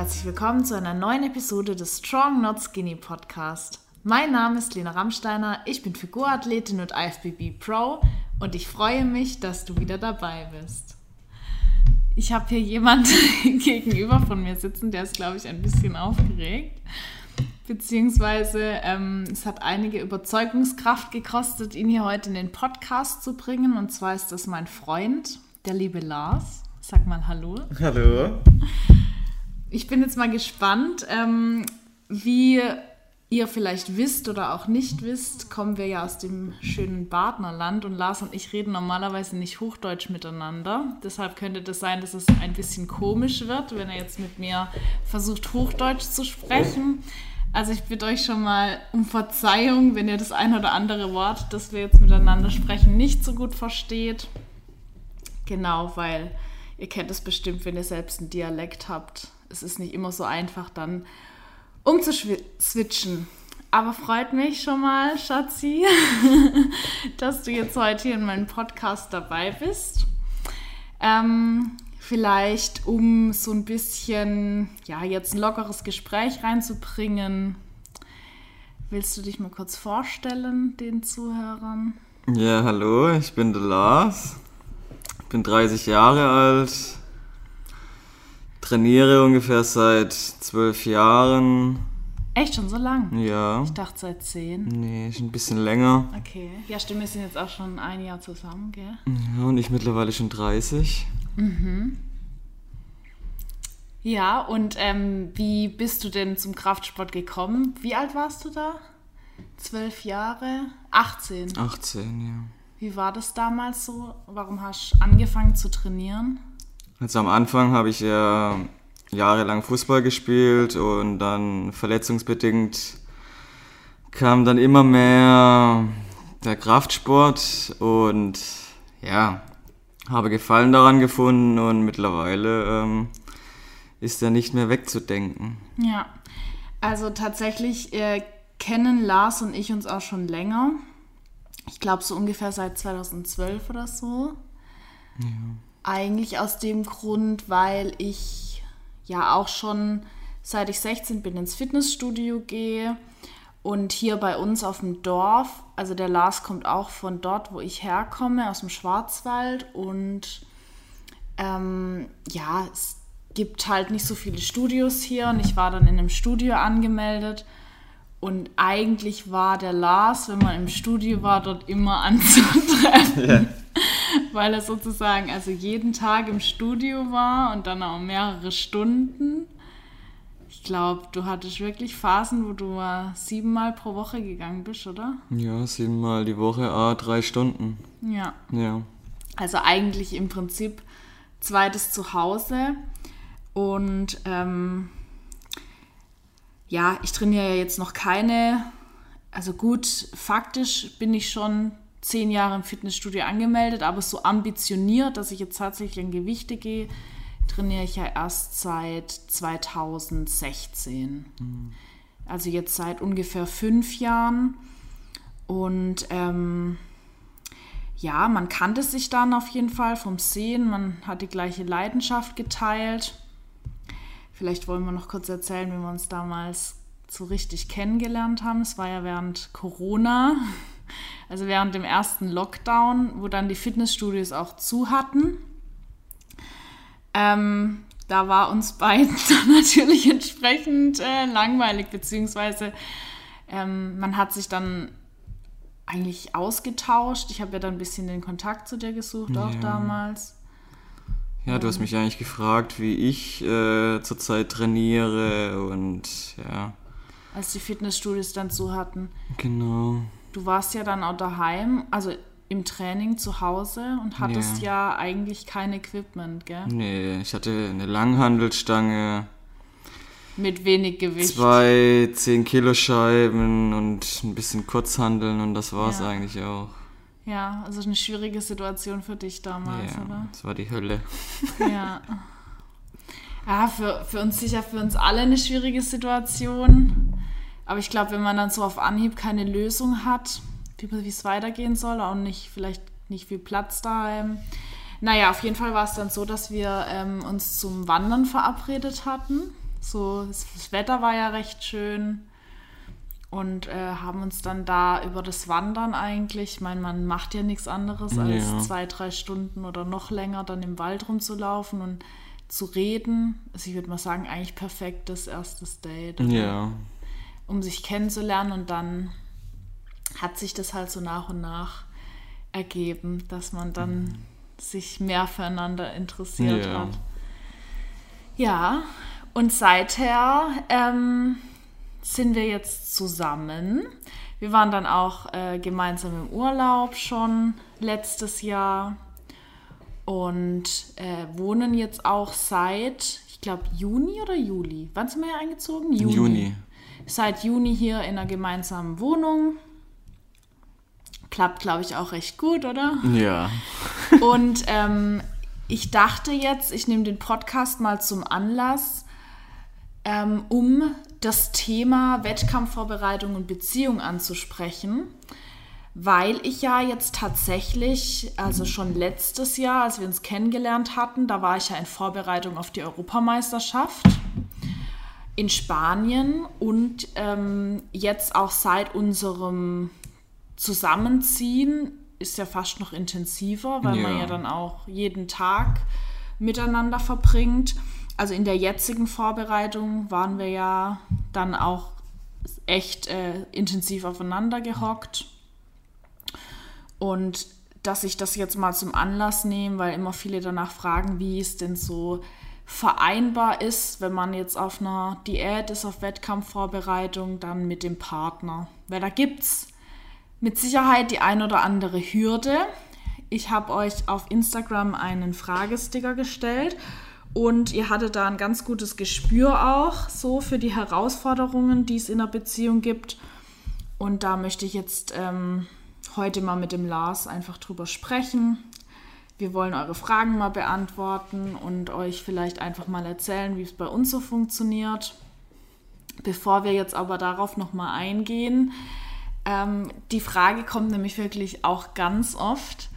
herzlich willkommen zu einer neuen Episode des Strong Not Skinny Podcast. Mein Name ist Lena Rammsteiner, ich bin Figurathletin und IFBB Pro und ich freue mich, dass du wieder dabei bist. Ich habe hier jemanden gegenüber von mir sitzen, der ist, glaube ich, ein bisschen aufgeregt. Beziehungsweise ähm, es hat einige Überzeugungskraft gekostet, ihn hier heute in den Podcast zu bringen. Und zwar ist das mein Freund, der liebe Lars. Sag mal Hallo. Hallo. Ich bin jetzt mal gespannt, ähm, wie ihr vielleicht wisst oder auch nicht wisst, kommen wir ja aus dem schönen Badnerland und Lars und ich reden normalerweise nicht Hochdeutsch miteinander. Deshalb könnte das sein, dass es ein bisschen komisch wird, wenn er jetzt mit mir versucht, Hochdeutsch zu sprechen. Also ich bitte euch schon mal um Verzeihung, wenn ihr das ein oder andere Wort, das wir jetzt miteinander sprechen, nicht so gut versteht. Genau, weil ihr kennt es bestimmt, wenn ihr selbst einen Dialekt habt es ist nicht immer so einfach dann umzuswitchen. Aber freut mich schon mal, Schatzi, dass du jetzt heute hier in meinem Podcast dabei bist. Ähm, vielleicht, um so ein bisschen, ja, jetzt ein lockeres Gespräch reinzubringen, willst du dich mal kurz vorstellen, den Zuhörern? Ja, hallo, ich bin der Lars, bin 30 Jahre alt, trainiere ungefähr seit zwölf Jahren. Echt schon so lang? Ja. Ich dachte seit zehn. Nee, schon ein bisschen länger. Okay. Ja, stimmt, wir sind jetzt auch schon ein Jahr zusammen, gell? Ja, und ich mittlerweile schon 30. Mhm. Ja, und ähm, wie bist du denn zum Kraftsport gekommen? Wie alt warst du da? Zwölf Jahre? 18? 18, ja. Wie war das damals so? Warum hast du angefangen zu trainieren? Also am Anfang habe ich ja jahrelang Fußball gespielt und dann verletzungsbedingt kam dann immer mehr der Kraftsport und ja, habe Gefallen daran gefunden und mittlerweile ähm, ist er nicht mehr wegzudenken. Ja, also tatsächlich äh, kennen Lars und ich uns auch schon länger. Ich glaube so ungefähr seit 2012 oder so. Ja. Eigentlich aus dem Grund, weil ich ja auch schon seit ich 16 bin ins Fitnessstudio gehe und hier bei uns auf dem Dorf, also der Lars kommt auch von dort, wo ich herkomme, aus dem Schwarzwald und ähm, ja, es gibt halt nicht so viele Studios hier und ich war dann in einem Studio angemeldet und eigentlich war der Lars, wenn man im Studio war, dort immer anzutreffen. Ja. Weil er sozusagen also jeden Tag im Studio war und dann auch mehrere Stunden. Ich glaube, du hattest wirklich Phasen, wo du siebenmal pro Woche gegangen bist, oder? Ja, siebenmal die Woche, ah, drei Stunden. Ja. Ja. Also eigentlich im Prinzip zweites Zuhause. Und ähm, ja, ich trainiere ja jetzt noch keine, also gut, faktisch bin ich schon zehn Jahre im Fitnessstudio angemeldet, aber so ambitioniert, dass ich jetzt tatsächlich in Gewichte gehe, trainiere ich ja erst seit 2016. Mhm. Also jetzt seit ungefähr fünf Jahren. Und ähm, ja, man kannte sich dann auf jeden Fall vom Sehen, man hat die gleiche Leidenschaft geteilt. Vielleicht wollen wir noch kurz erzählen, wie wir uns damals so richtig kennengelernt haben. Es war ja während Corona, also während dem ersten Lockdown, wo dann die Fitnessstudios auch zu hatten. Ähm, da war uns beiden dann natürlich entsprechend äh, langweilig, beziehungsweise ähm, man hat sich dann eigentlich ausgetauscht. Ich habe ja dann ein bisschen den Kontakt zu dir gesucht, auch ja. damals. Ja, du hast mich eigentlich gefragt, wie ich äh, zurzeit trainiere und ja. Als die Fitnessstudios dann zu hatten. Genau. Du warst ja dann auch daheim, also im Training zu Hause und hattest ja, ja eigentlich kein Equipment, gell? Nee, ich hatte eine Langhandelstange. Mit wenig Gewicht. Zwei 10 Kilo Scheiben und ein bisschen Kurzhandeln und das war es ja. eigentlich auch. Ja, also eine schwierige Situation für dich damals, ja, oder? Das war die Hölle. Ja. Ja, für, für uns sicher, für uns alle eine schwierige Situation. Aber ich glaube, wenn man dann so auf Anhieb keine Lösung hat, wie es weitergehen soll, auch nicht, vielleicht nicht viel Platz daheim. Naja, auf jeden Fall war es dann so, dass wir ähm, uns zum Wandern verabredet hatten. So, das Wetter war ja recht schön und äh, haben uns dann da über das Wandern eigentlich, ich meine, man macht ja nichts anderes als ja. zwei, drei Stunden oder noch länger dann im Wald rumzulaufen und zu reden. Also ich würde mal sagen, eigentlich perfektes erstes Date. Ja. Um sich kennenzulernen und dann hat sich das halt so nach und nach ergeben, dass man dann mhm. sich mehr füreinander interessiert ja. hat. Ja, und seither ähm, sind wir jetzt zusammen. Wir waren dann auch äh, gemeinsam im Urlaub schon letztes Jahr und äh, wohnen jetzt auch seit, ich glaube, Juni oder Juli. Wann sind wir hier eingezogen? Juni. Juni. Seit Juni hier in einer gemeinsamen Wohnung. Klappt, glaube ich, auch recht gut, oder? Ja. und ähm, ich dachte jetzt, ich nehme den Podcast mal zum Anlass, ähm, um das Thema Wettkampfvorbereitung und Beziehung anzusprechen, weil ich ja jetzt tatsächlich, also schon letztes Jahr, als wir uns kennengelernt hatten, da war ich ja in Vorbereitung auf die Europameisterschaft in Spanien und ähm, jetzt auch seit unserem Zusammenziehen ist ja fast noch intensiver, weil ja. man ja dann auch jeden Tag miteinander verbringt also in der jetzigen Vorbereitung waren wir ja dann auch echt äh, intensiv aufeinander gehockt. Und dass ich das jetzt mal zum Anlass nehme, weil immer viele danach fragen, wie es denn so vereinbar ist, wenn man jetzt auf einer Diät ist, auf Wettkampfvorbereitung, dann mit dem Partner. Weil da gibt es mit Sicherheit die ein oder andere Hürde. Ich habe euch auf Instagram einen Fragesticker gestellt und ihr hattet da ein ganz gutes Gespür auch so für die Herausforderungen, die es in einer Beziehung gibt. Und da möchte ich jetzt ähm, heute mal mit dem Lars einfach drüber sprechen. Wir wollen eure Fragen mal beantworten und euch vielleicht einfach mal erzählen, wie es bei uns so funktioniert. Bevor wir jetzt aber darauf nochmal eingehen, ähm, die Frage kommt nämlich wirklich auch ganz oft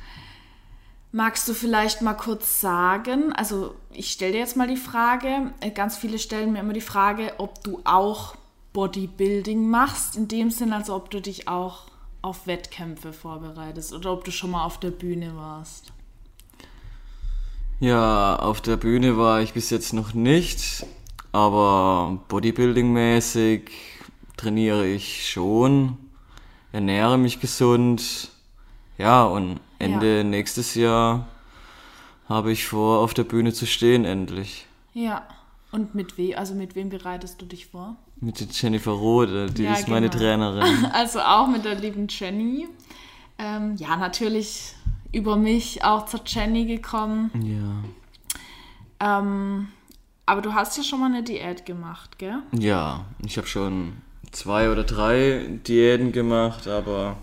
Magst du vielleicht mal kurz sagen, also ich stelle dir jetzt mal die Frage, äh, ganz viele stellen mir immer die Frage, ob du auch Bodybuilding machst, in dem Sinn, also ob du dich auch auf Wettkämpfe vorbereitest oder ob du schon mal auf der Bühne warst. Ja, auf der Bühne war ich bis jetzt noch nicht, aber Bodybuilding-mäßig trainiere ich schon, ernähre mich gesund, ja, und Ende ja. nächstes Jahr habe ich vor, auf der Bühne zu stehen, endlich. Ja. Und mit wem, also mit wem bereitest du dich vor? Mit der Jennifer Rode, die ja, ist genau. meine Trainerin. Also auch mit der lieben Jenny. Ähm, ja, natürlich über mich auch zur Jenny gekommen. Ja. Ähm, aber du hast ja schon mal eine Diät gemacht, gell? Ja, ich habe schon zwei oder drei Diäten gemacht, aber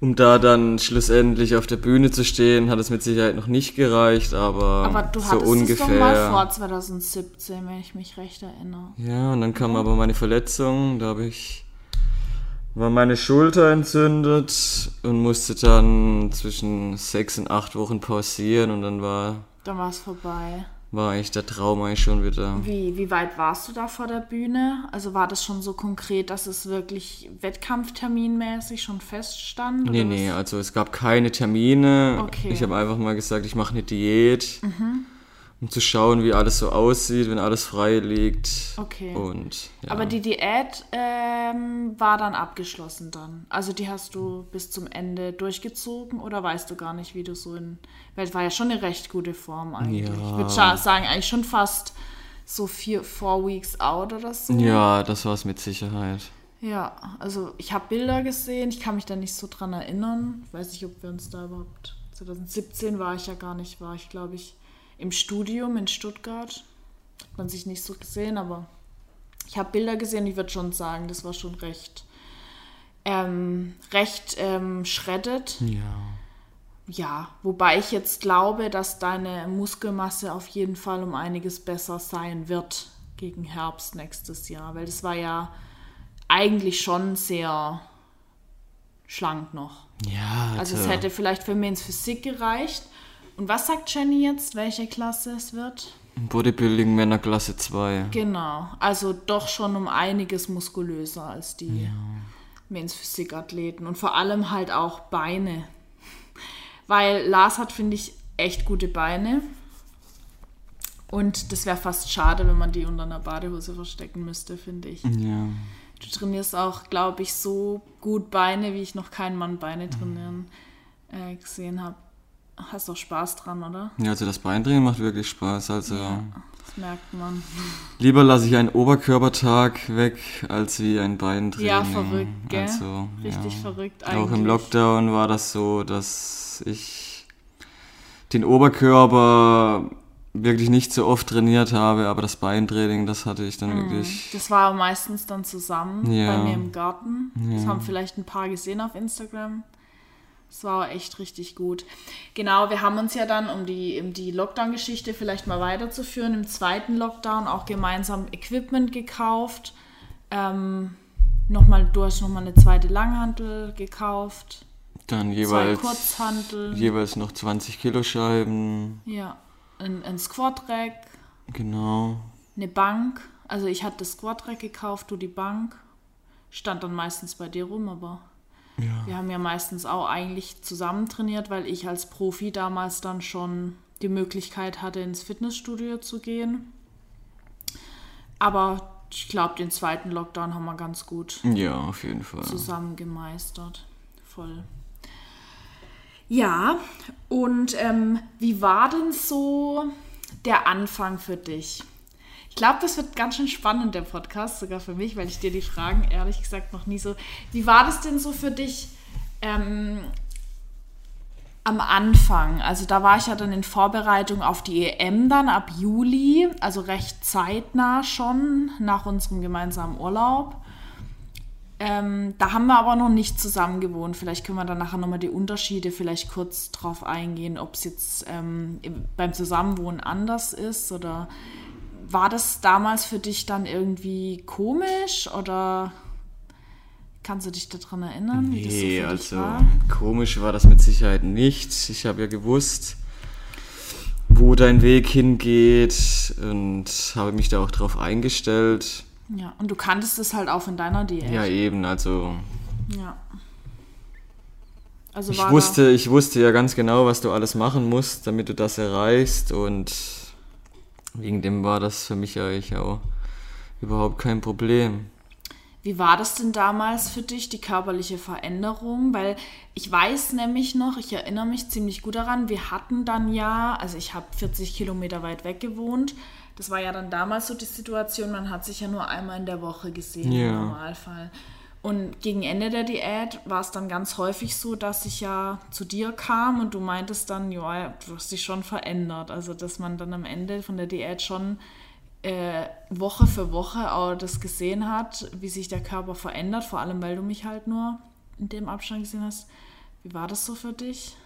um da dann schlussendlich auf der Bühne zu stehen, hat es mit Sicherheit noch nicht gereicht, aber, aber du so ungefähr. Es doch mal vor 2017, wenn ich mich recht erinnere. Ja, und dann kam aber meine Verletzung, da habe ich war meine Schulter entzündet und musste dann zwischen sechs und acht Wochen pausieren und dann war dann war es vorbei war eigentlich der Traum eigentlich schon wieder. Wie, wie weit warst du da vor der Bühne? Also war das schon so konkret, dass es wirklich Wettkampfterminmäßig schon feststand? Nee, nee, also es gab keine Termine. Okay. Ich habe einfach mal gesagt, ich mache eine Diät. Mhm um zu schauen, wie alles so aussieht, wenn alles frei liegt. Okay. Und, ja. Aber die Diät ähm, war dann abgeschlossen dann. Also die hast du bis zum Ende durchgezogen oder weißt du gar nicht, wie du so in. Weil es war ja schon eine recht gute Form eigentlich. Ja. Ich würde sagen, eigentlich schon fast so vier, four weeks out oder so. Ja, das war es mit Sicherheit. Ja, also ich habe Bilder gesehen, ich kann mich da nicht so dran erinnern. Ich weiß nicht, ob wir uns da überhaupt. 2017 war ich ja gar nicht, war ich glaube ich im Studium in Stuttgart. Hat man sich nicht so gesehen, aber ich habe Bilder gesehen. Ich würde schon sagen, das war schon recht, ähm, recht ähm, shredded. Ja. Ja, wobei ich jetzt glaube, dass deine Muskelmasse auf jeden Fall um einiges besser sein wird gegen Herbst nächstes Jahr, weil das war ja eigentlich schon sehr schlank noch. Ja. Also, also es hätte vielleicht für mich ins Physik gereicht, und was sagt Jenny jetzt, welche Klasse es wird? Bodybuilding Männer Klasse 2. Genau, also doch schon um einiges muskulöser als die ja. Men's Physik-Athleten und vor allem halt auch Beine. Weil Lars hat, finde ich, echt gute Beine. Und das wäre fast schade, wenn man die unter einer Badehose verstecken müsste, finde ich. Ja. Du trainierst auch, glaube ich, so gut Beine, wie ich noch keinen Mann Beine trainieren äh, gesehen habe. Hast auch Spaß dran, oder? Ja, also das Beintraining macht wirklich Spaß. Also ja, das merkt man. Lieber lasse ich einen Oberkörpertag weg, als wie ein Beintraining. Ja, verrückt, gell? Also, Richtig ja. verrückt eigentlich. Auch im Lockdown war das so, dass ich den Oberkörper wirklich nicht so oft trainiert habe, aber das Beintraining, das hatte ich dann mhm. wirklich. Das war meistens dann zusammen ja. bei mir im Garten. Das haben vielleicht ein paar gesehen auf Instagram. Das war echt richtig gut. Genau, wir haben uns ja dann, um die, um die Lockdown-Geschichte vielleicht mal weiterzuführen, im zweiten Lockdown auch gemeinsam Equipment gekauft. Ähm, nochmal, du hast nochmal eine zweite Langhantel gekauft. Dann jeweils, jeweils noch 20 Kilo Scheiben. Ja, ein, ein Squat-Rack. Genau. Eine Bank. Also ich hatte das Squat-Rack gekauft, du die Bank. Stand dann meistens bei dir rum, aber ja. Wir haben ja meistens auch eigentlich zusammen trainiert, weil ich als Profi damals dann schon die Möglichkeit hatte, ins Fitnessstudio zu gehen. Aber ich glaube, den zweiten Lockdown haben wir ganz gut ja, auf jeden Fall. zusammen gemeistert. Voll. Ja, und ähm, wie war denn so der Anfang für dich? Ich glaube, das wird ganz schön spannend, der Podcast, sogar für mich, weil ich dir die Fragen ehrlich gesagt noch nie so. Wie war das denn so für dich ähm, am Anfang? Also da war ich ja dann in Vorbereitung auf die EM dann ab Juli, also recht zeitnah schon nach unserem gemeinsamen Urlaub. Ähm, da haben wir aber noch nicht zusammen gewohnt. Vielleicht können wir dann nachher nochmal die Unterschiede vielleicht kurz drauf eingehen, ob es jetzt ähm, beim Zusammenwohnen anders ist oder war das damals für dich dann irgendwie komisch oder kannst du dich daran erinnern? Nee, so also war? komisch war das mit Sicherheit nicht. Ich habe ja gewusst, wo dein Weg hingeht und habe mich da auch drauf eingestellt. Ja, und du kanntest es halt auch in deiner Diät. Ja, eben, also. Ja. Also ich wusste, ich wusste ja ganz genau, was du alles machen musst, damit du das erreichst und Wegen dem war das für mich eigentlich auch überhaupt kein Problem. Wie war das denn damals für dich, die körperliche Veränderung? Weil ich weiß nämlich noch, ich erinnere mich ziemlich gut daran, wir hatten dann ja, also ich habe 40 Kilometer weit weg gewohnt. Das war ja dann damals so die Situation, man hat sich ja nur einmal in der Woche gesehen ja. im Normalfall. Und gegen Ende der Diät war es dann ganz häufig so, dass ich ja zu dir kam und du meintest dann, ja, du hast dich schon verändert. Also, dass man dann am Ende von der Diät schon äh, Woche für Woche auch das gesehen hat, wie sich der Körper verändert, vor allem weil du mich halt nur in dem Abstand gesehen hast. Wie war das so für dich?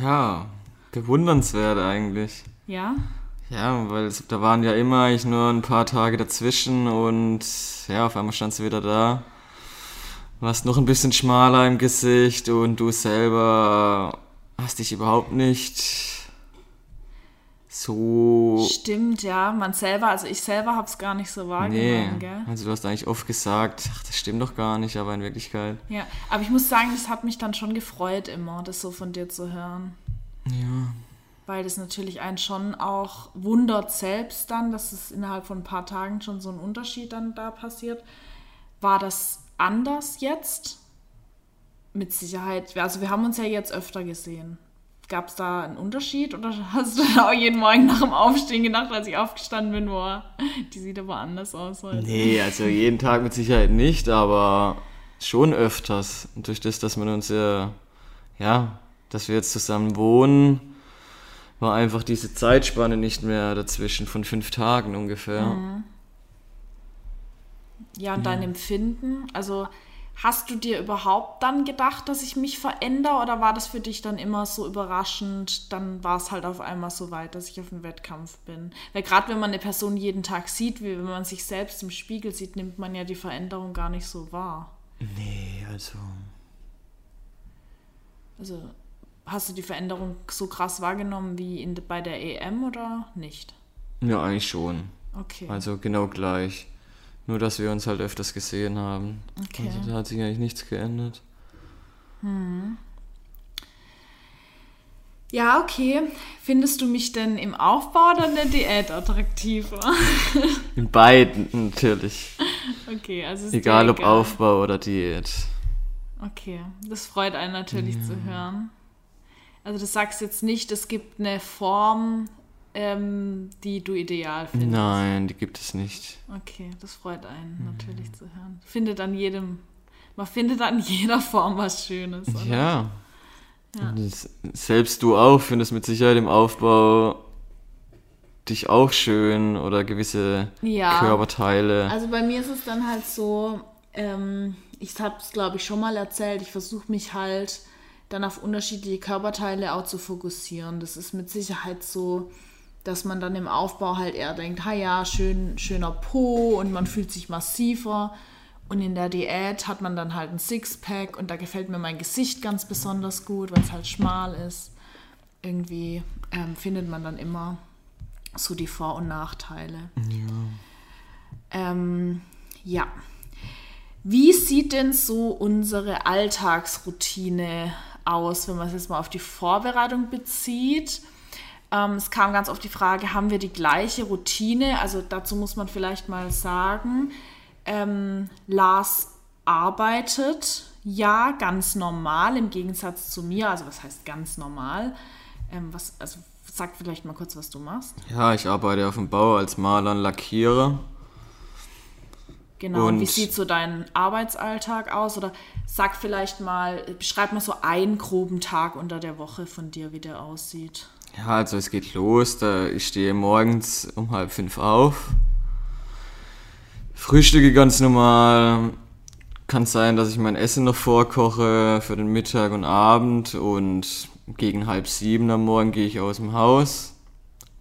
Ja, bewundernswert eigentlich. Ja? Ja, weil es, da waren ja immer eigentlich nur ein paar Tage dazwischen und ja, auf einmal standst du wieder da. Warst noch ein bisschen schmaler im Gesicht und du selber hast dich überhaupt nicht so. Stimmt, ja. Man selber, also ich selber habe es gar nicht so wahrgenommen, nee. gell? Also du hast eigentlich oft gesagt, ach, das stimmt doch gar nicht, aber in Wirklichkeit. Ja, aber ich muss sagen, das hat mich dann schon gefreut, immer, das so von dir zu hören. Ja weil das natürlich einen schon auch wundert selbst dann, dass es innerhalb von ein paar Tagen schon so ein Unterschied dann da passiert. War das anders jetzt? Mit Sicherheit. Also wir haben uns ja jetzt öfter gesehen. Gab es da einen Unterschied oder hast du auch jeden Morgen nach dem Aufstehen gedacht, als ich aufgestanden bin, boah, die sieht aber anders aus heute? Nee, also jeden Tag mit Sicherheit nicht, aber schon öfters. Und durch das, dass man uns ja, ja, dass wir jetzt zusammen wohnen, war einfach diese Zeitspanne nicht mehr dazwischen von fünf Tagen ungefähr. Mhm. Ja, und dein Empfinden, also hast du dir überhaupt dann gedacht, dass ich mich verändere oder war das für dich dann immer so überraschend? Dann war es halt auf einmal so weit, dass ich auf dem Wettkampf bin. Weil gerade wenn man eine Person jeden Tag sieht, wie wenn man sich selbst im Spiegel sieht, nimmt man ja die Veränderung gar nicht so wahr. Nee, also. Also hast du die Veränderung so krass wahrgenommen wie in, bei der EM oder nicht? Ja, eigentlich schon. Okay. Also genau gleich. Nur, dass wir uns halt öfters gesehen haben. Okay. Also da hat sich eigentlich nichts geändert. Ja, okay. Findest du mich denn im Aufbau oder in der Diät attraktiver? In beiden natürlich. okay, also Egal dir ob Aufbau oder Diät. Okay, das freut einen natürlich zu hören. Also du sagst jetzt nicht, es gibt eine Form, ähm, die du ideal findest. Nein, die gibt es nicht. Okay, das freut einen natürlich zu hören. Findet an jedem, man findet an jeder Form was Schönes. Oder? Ja. Ja. Das- Selbst du auch findest mit Sicherheit im Aufbau dich auch schön oder gewisse Ja. Körperteile. Also bei mir ist es dann halt so, ähm, ich habe es glaube ich schon mal erzählt, ich versuche mich halt dann auf unterschiedliche Körperteile auch zu fokussieren. Das ist mit Sicherheit so, dass man dann im Aufbau halt eher denkt, ha ja, schön, schöner Po und man fühlt sich massiver. Und in der Diät hat man dann halt ein Sixpack und da gefällt mir mein Gesicht ganz besonders gut, weil es halt schmal ist. Irgendwie ähm, findet man dann immer so die Vor- und Nachteile. Ähm, ja. Wie sieht denn so unsere Alltagsroutine aus, wenn man es jetzt mal auf die Vorbereitung bezieht? Ähm, es kam ganz oft die Frage, haben wir die gleiche Routine? Also dazu muss man vielleicht mal sagen, ähm, Lars arbeitet ja ganz normal im Gegensatz zu mir. Also was heißt ganz normal? Ähm, was, also sag vielleicht mal kurz, was du machst. Ja, ich arbeite auf dem Bau als Maler und Lackierer. Genau, und wie sieht so dein Arbeitsalltag aus? Oder sag vielleicht mal, beschreib mal so einen groben Tag unter der Woche von dir, wie der aussieht. Ja, also es geht los. Da ich stehe morgens um halb fünf auf. Frühstücke ganz normal. Kann sein, dass ich mein Essen noch vorkoche für den Mittag und Abend. Und gegen halb sieben am Morgen gehe ich aus dem Haus.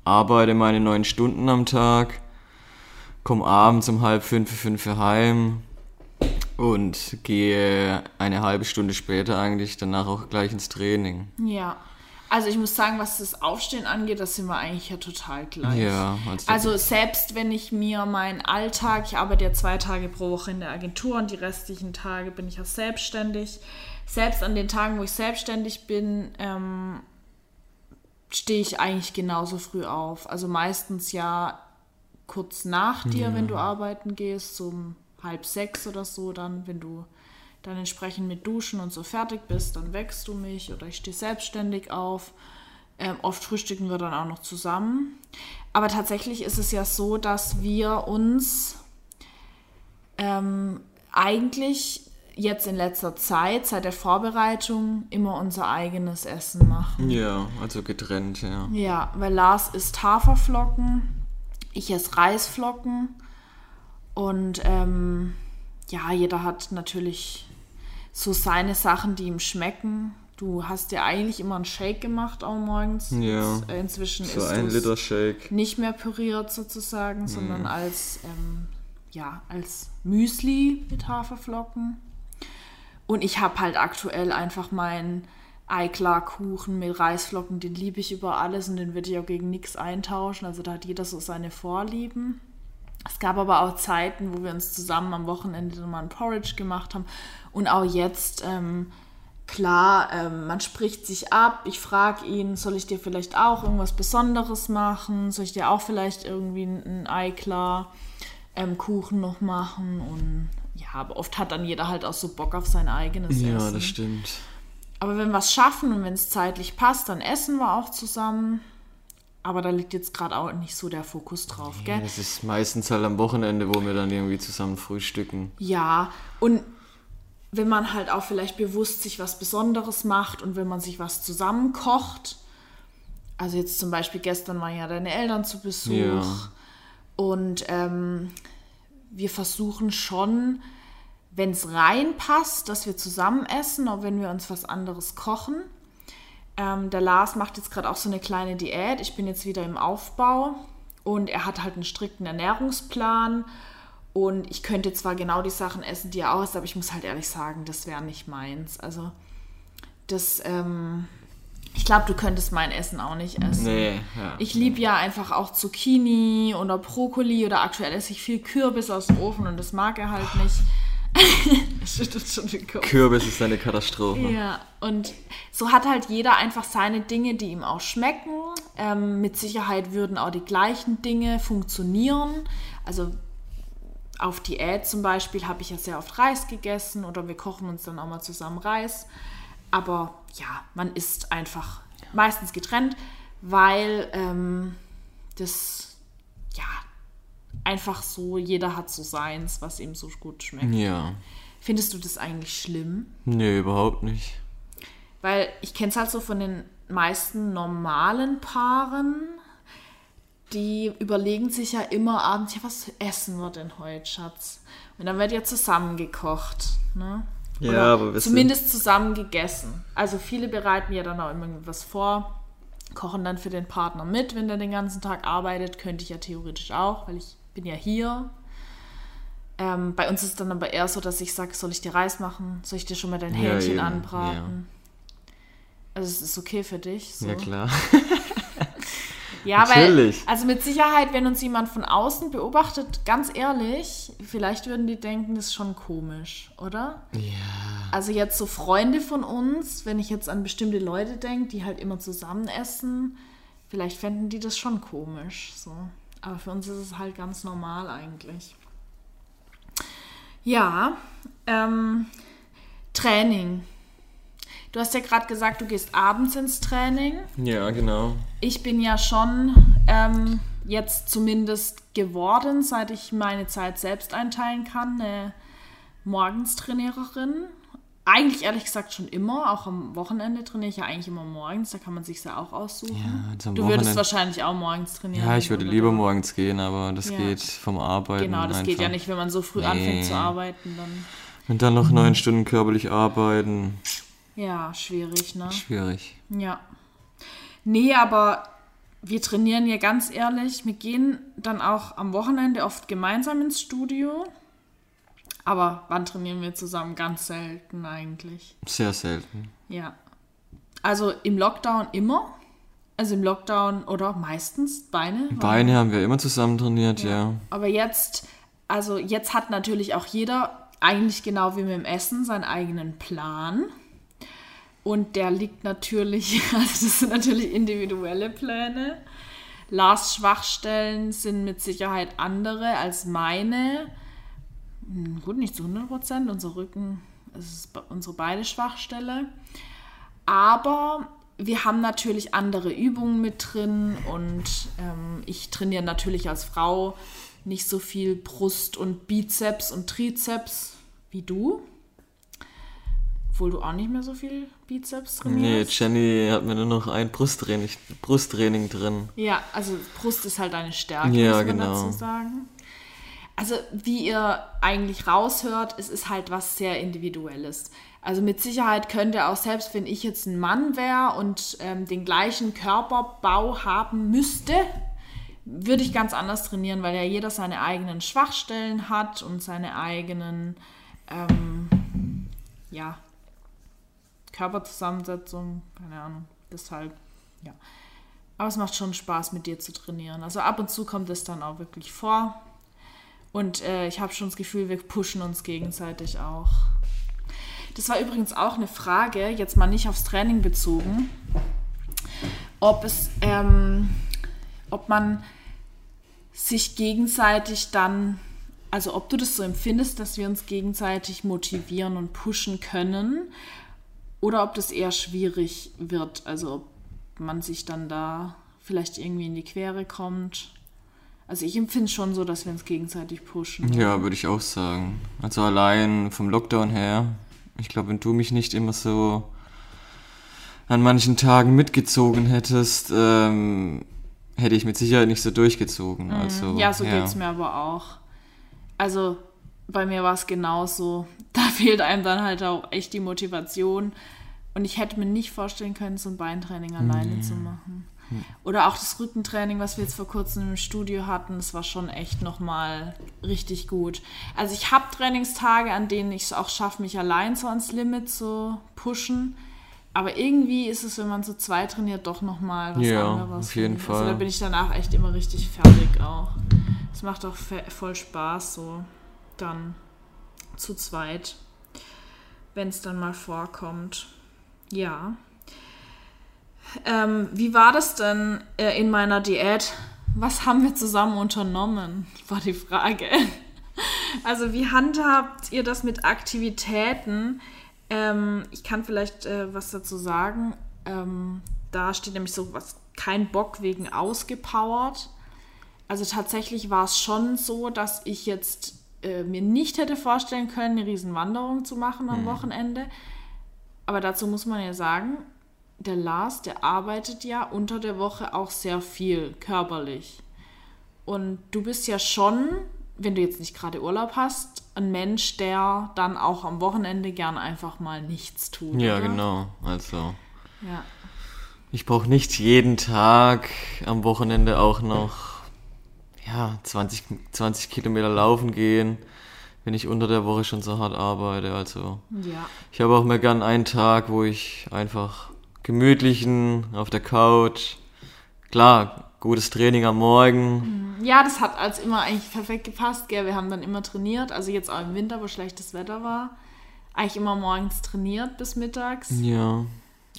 Arbeite meine neun Stunden am Tag. Komme abends um halb fünf, fünf heim. Und gehe eine halbe Stunde später eigentlich danach auch gleich ins Training. Ja. Also ich muss sagen, was das Aufstehen angeht, das sind wir eigentlich ja total gleich. Ja, also, Also selbst wenn ich mir meinen Alltag, ich arbeite ja zwei Tage pro Woche in der Agentur und die restlichen Tage bin ich ja selbstständig. Selbst an den Tagen, wo ich selbstständig bin, ähm, stehe ich eigentlich genauso früh auf. Also meistens ja kurz nach dir, wenn du arbeiten gehst, so um halb sechs oder so, dann, wenn du dann entsprechend mit Duschen und so fertig bist, dann wächst du mich oder ich stehe selbstständig auf. Ähm, oft frühstücken wir dann auch noch zusammen. Aber tatsächlich ist es ja so, dass wir uns ähm, eigentlich jetzt in letzter Zeit, seit der Vorbereitung, immer unser eigenes Essen machen. ja, also getrennt, ja. Ja, weil Lars isst Haferflocken, ich esse Reisflocken und ähm, ja, jeder hat natürlich so seine Sachen, die ihm schmecken. Du hast ja eigentlich immer einen Shake gemacht auch morgens. Ja. Jetzt, äh, Inzwischen So ist ein Liter Shake. nicht mehr püriert sozusagen, Mhm. sondern als, ähm, ja, als Müsli mit Haferflocken. Und ich habe halt aktuell einfach meinen Eiklar-Kuchen mit Reisflocken, den liebe ich über alles und den würde ich auch gegen nichts eintauschen. Also da hat jeder so seine Vorlieben. Es gab aber auch Zeiten, wo wir uns zusammen am Wochenende dann mal ein Porridge gemacht haben. Und auch jetzt, ähm, klar, ähm, man spricht sich ab. Ich frage ihn, soll ich dir vielleicht auch irgendwas Besonderes machen? Soll ich dir auch vielleicht irgendwie einen Eiklar ähm, Kuchen noch machen? Und ja, aber oft hat dann jeder halt auch so Bock auf sein eigenes Ja, Essen. das stimmt. Aber wenn wir es schaffen und wenn es zeitlich passt, dann essen wir auch zusammen. Aber da liegt jetzt gerade auch nicht so der Fokus drauf, gell? Es ist meistens halt am Wochenende, wo wir dann irgendwie zusammen frühstücken. Ja, und wenn man halt auch vielleicht bewusst sich was Besonderes macht und wenn man sich was zusammenkocht, also jetzt zum Beispiel gestern waren ja deine Eltern zu Besuch Ja. und ähm, wir versuchen schon, wenn es reinpasst, dass wir zusammen essen, auch wenn wir uns was anderes kochen. Ähm, der Lars macht jetzt gerade auch so eine kleine Diät. Ich bin jetzt wieder im Aufbau und er hat halt einen strikten Ernährungsplan. Und ich könnte zwar genau die Sachen essen, die er auch isst, aber ich muss halt ehrlich sagen, das wäre nicht meins. Also das, ähm, Ich glaube, du könntest mein Essen auch nicht essen. Nee, ja. Ich liebe ja einfach auch Zucchini oder Brokkoli oder aktuell esse ich viel Kürbis aus dem Ofen und das mag er halt nicht. Schüttelt schon den Kopf. Kürbis ist eine Katastrophe. Ja, und so hat halt jeder einfach seine Dinge, die ihm auch schmecken. Ähm, mit Sicherheit würden auch die gleichen Dinge funktionieren. Also auf Diät zum Beispiel habe ich ja sehr oft Reis gegessen oder wir kochen uns dann auch mal zusammen Reis. Aber ja, man isst einfach meistens getrennt, weil ähm, das ja einfach so, jeder hat so seins, was ihm so gut schmeckt. Ja. Findest du das eigentlich schlimm? Nee, überhaupt nicht. Weil ich kenne es halt so von den meisten normalen Paaren, die überlegen sich ja immer abends, ja, was essen wir denn heute, Schatz? Und dann wird ja zusammen gekocht. Ne? Ja, Oder aber wir zumindest zusammen gegessen. Also viele bereiten ja dann auch immer was vor, kochen dann für den Partner mit, wenn der den ganzen Tag arbeitet. Könnte ich ja theoretisch auch, weil ich bin ja hier. Ähm, bei uns ist es dann aber eher so, dass ich sage, soll ich dir Reis machen? Soll ich dir schon mal dein Ja, Hähnchen eben, anbraten? Also es ist okay für dich. So. Ja, klar. Ja, Natürlich. weil, also mit Sicherheit, wenn uns jemand von außen beobachtet, ganz ehrlich, vielleicht würden die denken, das ist schon komisch, oder? Ja. Also jetzt so Freunde von uns, wenn ich jetzt an bestimmte Leute denke, die halt immer zusammen essen, vielleicht fänden die das schon komisch, so. Aber für uns ist es halt ganz normal eigentlich. Ja, ähm, Training. Du hast ja gerade gesagt, du gehst abends ins Training Ja, genau. ich bin ja schon ähm, jetzt zumindest geworden, seit ich meine Zeit selbst einteilen kann, eine Morgenstrainiererin. Eigentlich ehrlich gesagt schon immer, auch am Wochenende trainiere ich ja eigentlich immer morgens, da kann man sich ja auch aussuchen. Ja, am du würdest Wochenende- wahrscheinlich auch morgens trainieren. Ja, ich würde lieber du- morgens gehen, aber das Ja. geht vom Arbeiten. Genau, das geht ja einfach. nicht, wenn man so früh Nee. anfängt zu arbeiten, dann Und dann noch neun Stunden körperlich arbeiten. ja, schwierig, ne? Schwierig. Ja. Nee, aber wir trainieren ja ganz ehrlich. Wir gehen dann auch am Wochenende oft gemeinsam ins Studio. Aber wann trainieren wir zusammen? Ganz selten eigentlich. Sehr selten. Ja. Also im Lockdown immer. Also im Lockdown oder meistens Beine. Beine haben wir immer zusammen trainiert, ja. Aber jetzt, also jetzt hat natürlich auch jeder, eigentlich genau wie mit dem Essen, seinen eigenen Plan. Und der liegt natürlich, also das sind natürlich individuelle Pläne. Lars Schwachstellen sind mit Sicherheit andere als meine. Hm, Gut, nicht zu 100 Prozent. Unser Rücken ist unsere beide Schwachstelle. Aber wir haben natürlich andere Übungen mit drin und ähm, ich trainiere natürlich als Frau nicht so viel Brust und Bizeps und Trizeps wie du. Obwohl du auch nicht mehr so viel Bizeps Nee, trainierst. Jenny hat mir nur noch ein Brusttraining, Brusttraining drin. Ja, also Brust ist halt deine Stärke, Ja, muss man genau. dazu sagen. Also wie ihr eigentlich raushört, es ist halt was sehr Individuelles. Also mit Sicherheit könnte auch selbst, wenn ich jetzt ein Mann wäre und ähm, den gleichen Körperbau haben müsste, würde ich ganz anders trainieren, weil ja jeder seine eigenen Schwachstellen hat und seine eigenen ähm, ja, Körperzusammensetzung, keine Ahnung. Deshalb, ja. Aber es macht schon Spaß, mit dir zu trainieren. Also ab und zu kommt es dann auch wirklich vor. Und äh, ich habe schon das Gefühl, wir pushen uns gegenseitig auch. Das war übrigens auch eine Frage, jetzt mal nicht aufs Training bezogen, ob es, ähm, ob man sich gegenseitig dann, also ob du das so empfindest, dass wir uns gegenseitig motivieren und pushen können, oder ob das eher schwierig wird, also ob man sich dann da vielleicht irgendwie in die Quere kommt. Also ich empfinde schon so, dass wir uns gegenseitig pushen. Ja, würde ich auch sagen. Also allein vom Lockdown her. Ich glaube, wenn du mich nicht immer so an manchen Tagen mitgezogen hättest, ähm, hätte ich mit Sicherheit nicht so durchgezogen. Also, Mhm. ja, so geht es mir aber auch. Also bei mir war es genauso. Da fehlt einem dann halt auch echt die Motivation. Und ich hätte mir nicht vorstellen können, so ein Beintraining alleine zu machen. Oder auch das Rückentraining, was wir jetzt vor kurzem im Studio hatten, das war schon echt nochmal richtig gut. Also ich habe Trainingstage, an denen ich es auch schaffe, mich allein so ans Limit zu pushen. Aber irgendwie ist es, wenn man zu zweit trainiert, doch nochmal was Ja, anderes. auf jeden. Also Fall. da bin ich danach echt immer richtig fertig auch. Es macht auch voll Spaß, so dann zu zweit, wenn es dann mal vorkommt. Ja. Ähm, wie war das denn äh, in meiner Diät? Was haben wir zusammen unternommen? War die Frage. Also wie handhabt ihr das mit Aktivitäten? Ähm, ich kann vielleicht äh, was dazu sagen. Ähm, da steht nämlich so was, kein Bock wegen ausgepowert. Also tatsächlich war es schon so, dass ich jetzt äh, mir nicht hätte vorstellen können, eine Riesenwanderung zu machen am Wochenende. Aber dazu muss man ja sagen, der Lars, der arbeitet ja unter der Woche auch sehr viel körperlich. Und du bist ja schon, wenn du jetzt nicht gerade Urlaub hast, ein Mensch, der dann auch am Wochenende gern einfach mal nichts tut. Ja, oder? genau. Also, Ja. ich brauche nicht jeden Tag am Wochenende auch noch ja, 20, 20 Kilometer laufen gehen, wenn ich unter der Woche schon so hart arbeite. Also, ja. ich habe auch mal gern einen Tag, wo ich einfach gemütlichen auf der Couch, klar, gutes Training am Morgen. Ja, das hat als immer eigentlich perfekt gepasst, gell? Wir haben dann immer trainiert, also jetzt auch im Winter, wo schlechtes Wetter war. Eigentlich immer morgens trainiert bis mittags. Ja.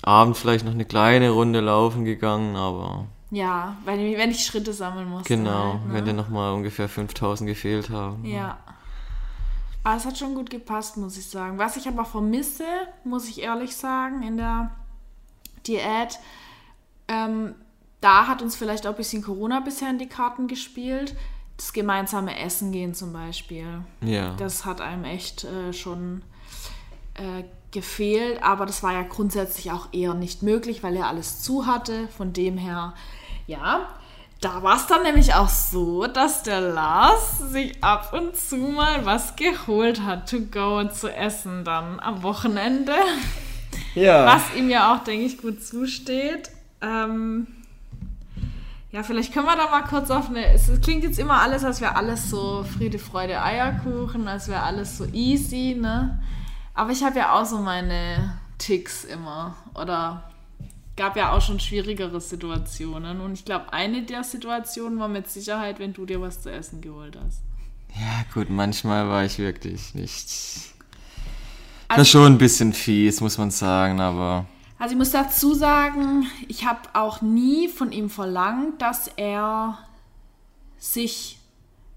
Abend vielleicht noch eine kleine Runde laufen gegangen, aber Ja, weil wenn ich Schritte sammeln muss. genau, Halt, ne? wenn dir nochmal ungefähr 5000 gefehlt haben. Ja. Aber es hat schon gut gepasst, muss ich sagen. Was ich aber vermisse, muss ich ehrlich sagen, in der Diät, ähm, da hat uns vielleicht auch ein bisschen Corona bisher in die Karten gespielt. Das gemeinsame Essen gehen zum Beispiel. Ja. Das hat einem echt äh, schon äh, gefehlt, aber das war ja grundsätzlich auch eher nicht möglich, weil er alles zu hatte. Von dem her, ja, da war es dann nämlich auch so, dass der Lars sich ab und zu mal was geholt hat, to go und zu essen dann am Wochenende. Ja. Was ihm ja auch, denke ich, gut zusteht. Ähm, ja, vielleicht können wir da mal kurz auf eine. Es klingt jetzt immer alles, als wäre alles so Friede, Freude, Eierkuchen, als wäre alles so easy, ne? Aber ich habe ja auch so meine Ticks immer. Oder gab ja auch schon schwierigere Situationen. Und ich glaube, eine der Situationen war mit Sicherheit, wenn du dir was zu essen geholt hast. Ja, gut, manchmal war ich wirklich nicht. Ich war Also- schon ein bisschen fies, muss man sagen, aber Also ich muss dazu sagen, ich habe auch nie von ihm verlangt, dass er sich,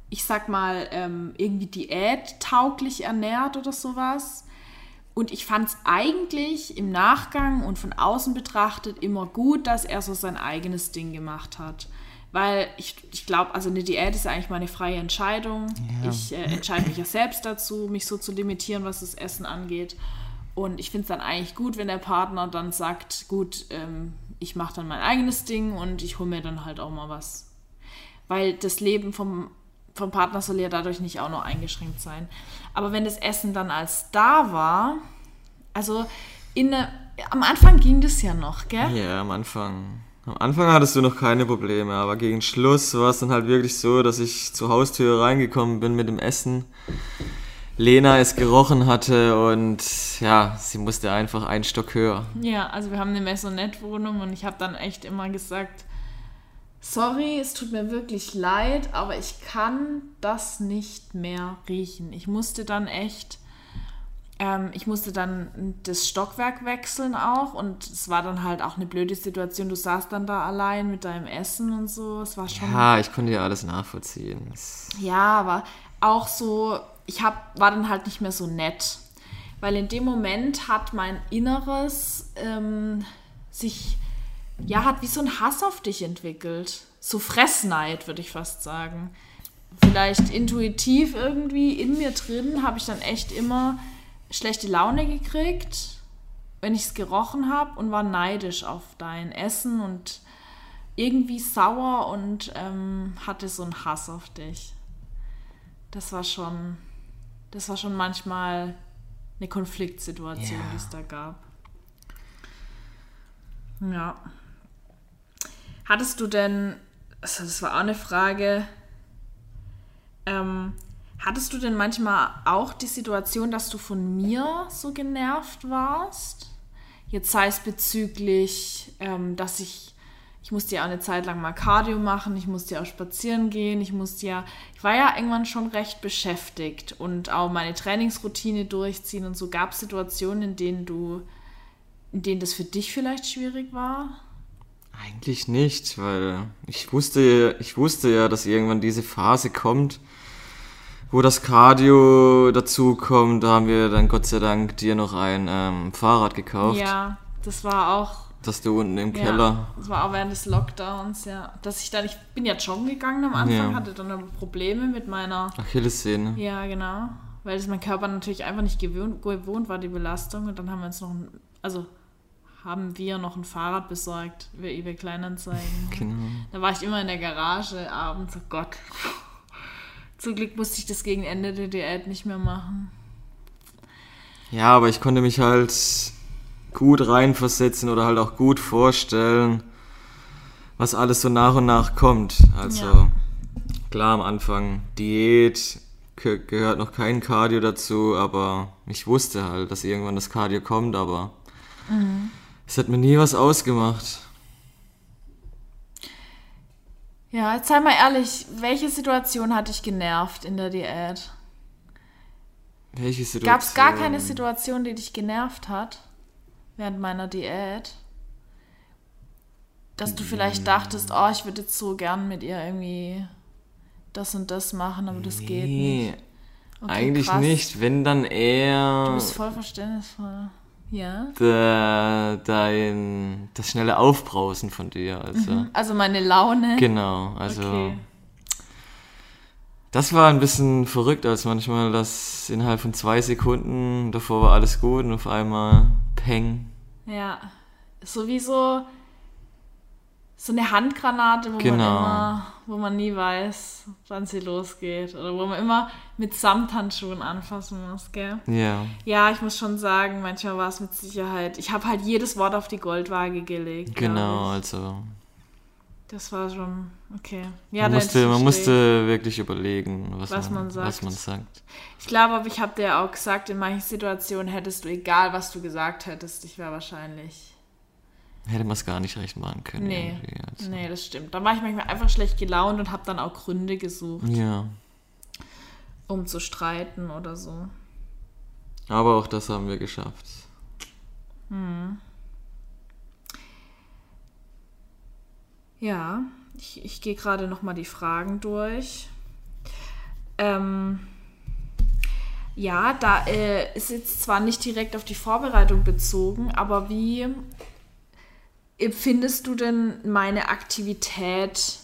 ich sag mal, ähm, irgendwie diättauglich ernährt oder sowas. Und ich fand es eigentlich im Nachgang und von außen betrachtet immer gut, dass er so sein eigenes Ding gemacht hat. Weil ich, ich glaube, also eine Diät ist ja eigentlich meine freie Entscheidung. Ja. Ich äh, entscheide mich ja selbst dazu, mich so zu limitieren, was das Essen angeht. Und ich finde es dann eigentlich gut, wenn der Partner dann sagt, gut, ähm, ich mache dann mein eigenes Ding und ich hole mir dann halt auch mal was. Weil das Leben vom, vom Partner soll ja dadurch nicht auch noch eingeschränkt sein. Aber wenn das Essen dann als da war, also in ne, am Anfang ging das ja noch, gell? ja, am Anfang. Am Anfang hattest du noch keine Probleme, aber gegen Schluss war es dann halt wirklich so, dass ich zur Haustür reingekommen bin mit dem Essen. Lena es gerochen hatte und ja, sie musste einfach einen Stock höher. Ja, also wir haben eine Maisonette-Wohnung und ich habe dann echt immer gesagt, sorry, es tut mir wirklich leid, aber ich kann das nicht mehr riechen. Ich musste dann echt, ähm, ich musste dann das Stockwerk wechseln auch und es war dann halt auch eine blöde Situation. Du saßt dann da allein mit deinem Essen und so. Es war schon Ja, ich konnte ja alles nachvollziehen. Ja, aber auch so, ich hab, war dann halt nicht mehr so nett. Weil in dem Moment hat mein Inneres ähm, sich, ja, hat wie so ein Hass auf dich entwickelt. So Fressneid, würde ich fast sagen. Vielleicht intuitiv irgendwie in mir drin habe ich dann echt immer schlechte Laune gekriegt, wenn ich es gerochen habe und war neidisch auf dein Essen und irgendwie sauer und ähm, hatte so einen Hass auf dich. Das war schon, das war schon manchmal eine Konfliktsituation, Ja. die es da gab. Ja. Hattest du denn, also das war auch eine Frage, ähm, hattest du denn manchmal auch die Situation, dass du von mir so genervt warst? Jetzt sei es bezüglich, ähm, dass ich, ich musste ja auch eine Zeit lang mal Cardio machen, ich musste ja auch spazieren gehen, ich musste ja, ich war ja irgendwann schon recht beschäftigt und auch meine Trainingsroutine durchziehen und so gab es Situationen, in denen du, in denen das für dich vielleicht schwierig war. Eigentlich nicht, weil ich wusste, ich wusste ja, dass irgendwann diese Phase kommt, wo das Cardio dazu kommt. Da haben wir dann Gott sei Dank dir noch ein ähm, Fahrrad gekauft. Ja, das war auch. Das du unten im ja, Keller. Das war auch während des Lockdowns, ja. Dass ich dann, ich bin ja joggen gegangen am Anfang, Ja. hatte dann aber Probleme mit meiner. Achillessehne. Ja, genau. Weil das mein Körper natürlich einfach nicht gewohnt, gewohnt war, die Belastung. Und dann haben wir uns noch ein, also haben wir noch ein Fahrrad besorgt über eBay Kleinanzeigen. Genau. Da war ich immer in der Garage abends, oh Gott. Zum Glück musste ich das gegen Ende der Diät nicht mehr machen. Ja, aber ich konnte mich halt gut reinversetzen oder halt auch gut vorstellen, was alles so nach und nach kommt. Also Ja. klar am Anfang Diät ge gehört noch kein Cardio dazu, aber ich wusste halt, dass irgendwann das Cardio kommt, aber es hat mir nie was ausgemacht. Ja, jetzt sei mal ehrlich, welche Situation hat dich genervt in der Diät? Welche Situation? Gab es gar keine Situation, die dich genervt hat während meiner Diät? Dass du vielleicht dachtest, oh, ich würde jetzt so gern mit ihr irgendwie das und das machen, aber das geht Nee, nicht. Okay, eigentlich krass. nicht. Wenn dann Du eher bist voll verständnisvoll. Ja. der, dein, das schnelle Aufbrausen von dir. Also. Also meine Laune. Genau, also Okay. das war ein bisschen verrückt, als manchmal das innerhalb von zwei Sekunden, davor war alles gut und auf einmal Peng. Ja. Sowieso so eine Handgranate, wo man Genau. immer, wo man nie weiß, wann sie losgeht. Oder wo man immer mit Samthandschuhen anfassen muss, gell? Ja, Ja, ich muss schon sagen, manchmal war es mit Sicherheit. Ich habe halt jedes Wort auf die Goldwaage gelegt. genau, also Das war schon okay. Ja, man, musste, man musste wirklich überlegen, was, Was man, man sagt. was man sagt. Ich glaube, aber ich habe dir auch gesagt, in manchen Situationen hättest du, egal was du gesagt hättest, ich wäre wahrscheinlich. Hätte man es gar nicht recht machen können. Nee, Also. nee, das stimmt. Da war ich manchmal einfach schlecht gelaunt und habe dann auch Gründe gesucht, Ja, um zu streiten oder so. aber auch das haben wir geschafft. Ja, ich, ich gehe gerade noch mal die Fragen durch. Ähm, ja, da äh, ist jetzt zwar nicht direkt auf die Vorbereitung bezogen, aber wie empfindest du denn meine Aktivität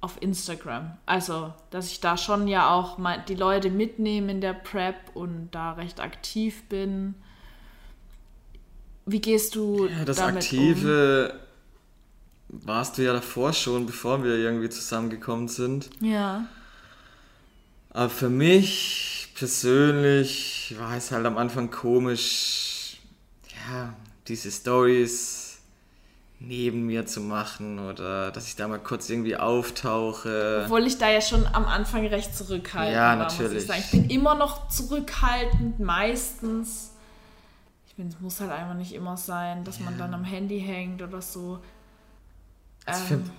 auf Instagram? Also, dass ich da schon ja auch mal die Leute mitnehme in der Prep und da recht aktiv bin. Wie gehst du Ja, das damit um? Aktive warst du ja davor schon, bevor wir irgendwie zusammengekommen sind. um? Ja. Aber für mich persönlich war es halt am Anfang komisch, ja, diese Stories neben mir zu machen oder dass ich da mal kurz irgendwie auftauche. Obwohl ich da ja schon am Anfang recht zurückhaltend Ja, war, muss natürlich. ich sagen. Ich bin immer noch zurückhaltend, meistens. Ich bin, es muss halt einfach nicht immer sein, dass man dann am Handy hängt oder so. Ich Ähm,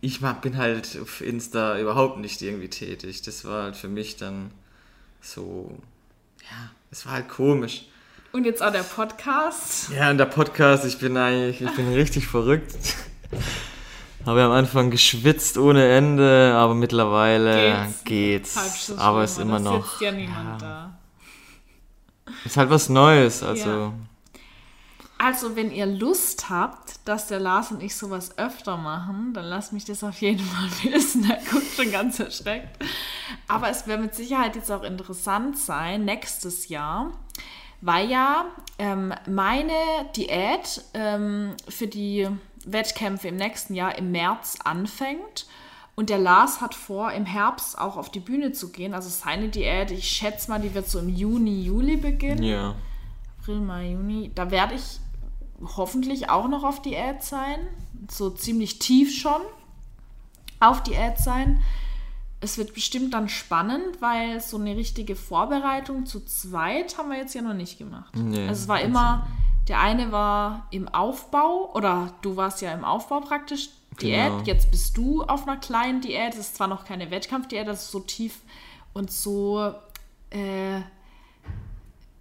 Ich mag- bin halt auf Insta überhaupt nicht irgendwie tätig. Das war halt für mich dann so, ja, es war halt komisch. Und jetzt auch der Podcast. Ja, und der Podcast, ich bin eigentlich, ich bin richtig verrückt. Habe am Anfang geschwitzt ohne Ende, aber mittlerweile Geht's? geht's. Aber es ist immer noch. sitzt ja niemand da. Ist halt was Neues, also. Ja. Also, wenn ihr Lust habt, dass der Lars und ich sowas öfter machen, dann lasst mich das auf jeden Fall wissen. Er guckt schon ganz erschreckt. Aber es wird mit Sicherheit jetzt auch interessant sein, nächstes Jahr, weil ja ähm, meine Diät ähm, für die Wettkämpfe im nächsten Jahr im März anfängt. Und der Lars hat vor, im Herbst auch auf die Bühne zu gehen. Also seine Diät, ich schätze mal, die wird so im Juni, Juli beginnen. Ja. April, Mai, Juni. Da werde ich hoffentlich auch noch auf Diät sein. So ziemlich tief schon auf Diät sein. Es wird bestimmt dann spannend, weil so eine richtige Vorbereitung zu zweit haben wir jetzt ja noch nicht gemacht. Nee, also es war immer Der eine war im Aufbau, oder du warst ja im Aufbau praktisch, Diät. Genau. Jetzt bist du auf einer kleinen Diät. Das ist zwar noch keine Wettkampfdiät, das ist so tief und so, äh,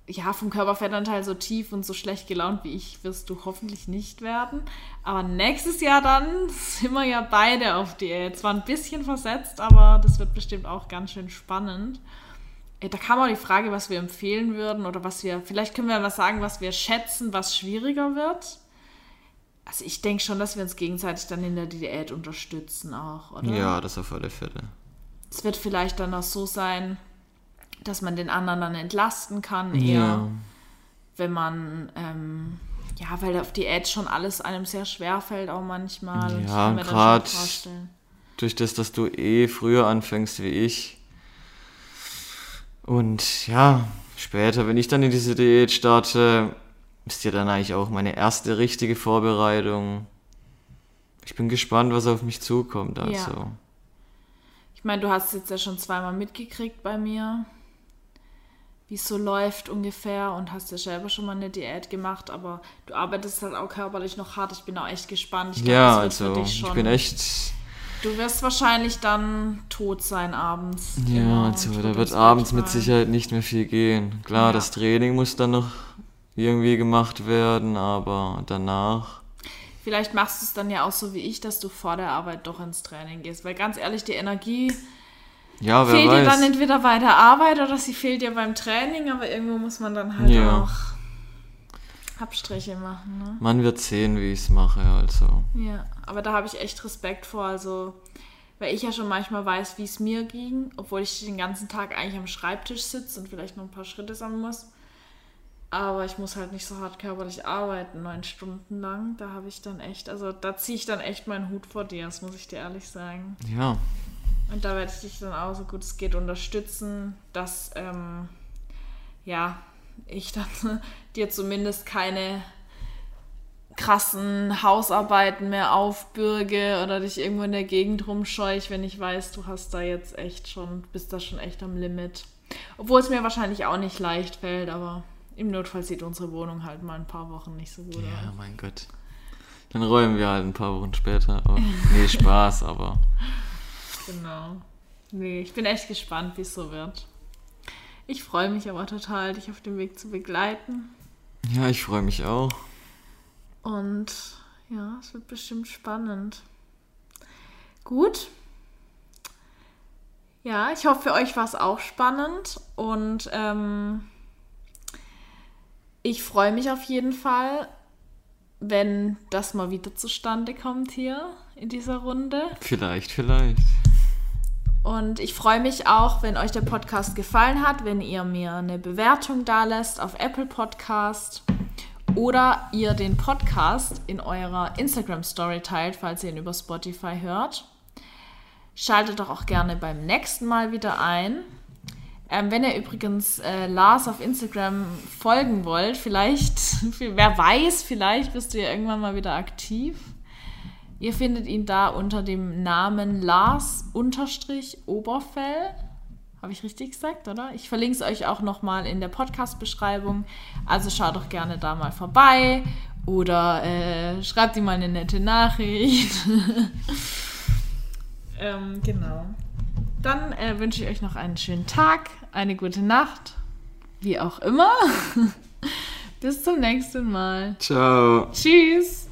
ja, vom Körperfettanteil so tief und so schlecht gelaunt wie ich wirst du hoffentlich nicht werden. Aber nächstes Jahr dann sind wir ja beide auf Diät. Zwar ein bisschen versetzt, aber das wird bestimmt auch ganz schön spannend. Äh, Da kam auch die Frage, was wir empfehlen würden oder was wir, vielleicht können wir was sagen, was wir schätzen, was schwieriger wird. Also ich denke schon, dass wir uns gegenseitig dann in der Diät unterstützen auch, oder? Ja, das auf alle Fälle. Es wird vielleicht dann auch so sein, dass man den anderen dann entlasten kann, eher Ja. wenn man, ähm, ja, weil auf Diät schon alles einem sehr schwer fällt auch manchmal. Ja, vorstellen. Durch das, dass du eh früher anfängst wie ich. Und ja, später, wenn ich dann in diese Diät starte, ist ja dann eigentlich auch meine erste richtige Vorbereitung. Ich bin gespannt, was auf mich zukommt. Also. Ich meine, du hast es jetzt ja schon zweimal mitgekriegt bei mir, wie es so läuft ungefähr und hast ja selber schon mal eine Diät gemacht, aber du arbeitest halt auch körperlich noch hart. Ich bin auch echt gespannt. Ich glaub, Ja, das wird also für dich ich bin echt. Du wirst wahrscheinlich dann tot sein abends. Ja, Genau, also da wird abends mit. Sicherheit nicht mehr viel gehen. Klar, Ja. das Training muss dann noch irgendwie gemacht werden, aber danach. Vielleicht machst du es dann ja auch so wie ich, dass du vor der Arbeit doch ins Training gehst. Weil ganz ehrlich, die Energie Ja, wer fehlt dir dann weiß. entweder bei der Arbeit oder sie fehlt dir beim Training, aber irgendwo muss man dann halt Ja. auch Abstriche machen. Ne? Man wird sehen, wie ich es mache, also. Ja, aber da habe ich echt Respekt vor. Also, weil ich ja schon manchmal weiß, wie es mir ging, obwohl ich den ganzen Tag eigentlich am Schreibtisch sitze und vielleicht noch ein paar Schritte sammeln muss. Aber ich muss halt nicht so hart körperlich arbeiten, neun Stunden lang. Da habe ich dann echt, also da ziehe ich dann echt meinen Hut vor dir, das muss ich dir ehrlich sagen. Ja, Und da werde ich dich dann auch so gut es geht unterstützen, dass ähm, ja, ich dann dir zumindest keine krassen Hausarbeiten mehr aufbürge oder dich irgendwo in der Gegend rumscheuch, wenn ich weiß, du hast da jetzt echt schon, bist da schon echt am Limit. Obwohl es mir wahrscheinlich auch nicht leicht fällt, aber im Notfall sieht unsere Wohnung halt mal ein paar Wochen nicht so gut ja, aus. mein Gott. Dann räumen wir halt ein paar Wochen später. Aber, nee, Spaß, aber. Genau. Nee, ich bin echt gespannt, wie es so wird. Ich freue mich aber total, dich auf dem Weg zu begleiten. Ja, ich freue mich auch. Und ja, es wird bestimmt spannend. Gut. Ja, ich hoffe, für euch war es auch spannend und ähm, ich freue mich auf jeden Fall, wenn das mal wieder zustande kommt hier in dieser Runde. Vielleicht, vielleicht. Und ich freue mich auch, wenn euch der Podcast gefallen hat, wenn ihr mir eine Bewertung da lässt auf Apple Podcast oder ihr den Podcast in eurer Instagram Story teilt, falls ihr ihn über Spotify hört. Schaltet doch auch gerne beim nächsten Mal wieder ein. Ähm, wenn ihr übrigens äh, Lars auf Instagram folgen wollt, vielleicht, wer weiß, vielleicht bist du ja irgendwann mal wieder aktiv. Ihr findet ihn da unter dem Namen Lars Oberfell. Habe ich richtig gesagt, oder? Ich verlinke es euch auch nochmal in der Podcast-Beschreibung. Also schaut doch gerne da mal vorbei oder äh, schreibt ihm mal eine nette Nachricht. ähm, genau. Dann äh, wünsche ich euch noch einen schönen Tag, eine gute Nacht, wie auch immer. Bis zum nächsten Mal. Ciao. Tschüss.